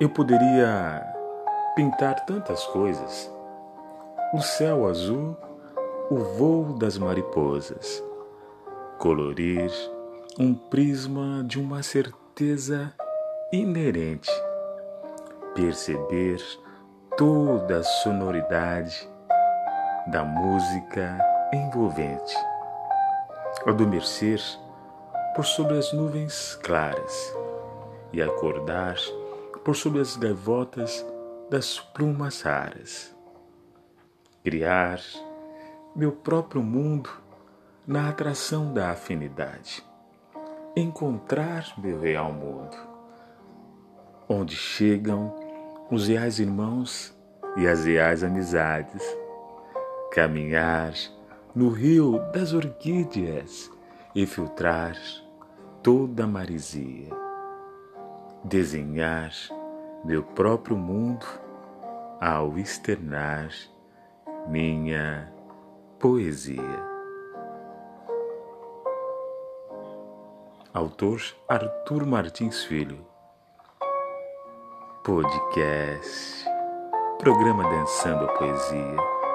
Eu poderia pintar tantas coisas: o céu azul, o voo das mariposas, colorir um prisma de uma certeza inerente, perceber toda a sonoridade da música envolvente, adormecer por sobre as nuvens claras e acordar por sobre as gaivotas das plumas raras. Criar meu próprio mundo na atração da afinidade. Encontrar meu real mundo, onde chegam os reais irmãos e as reais amizades. Caminhar no rio das orquídeas e filtrar toda a marisia. Desenhar meu próprio mundo ao externar minha poesia. Autor Arthur Martins Filho. Podcast. Programa Dançando a Poesia.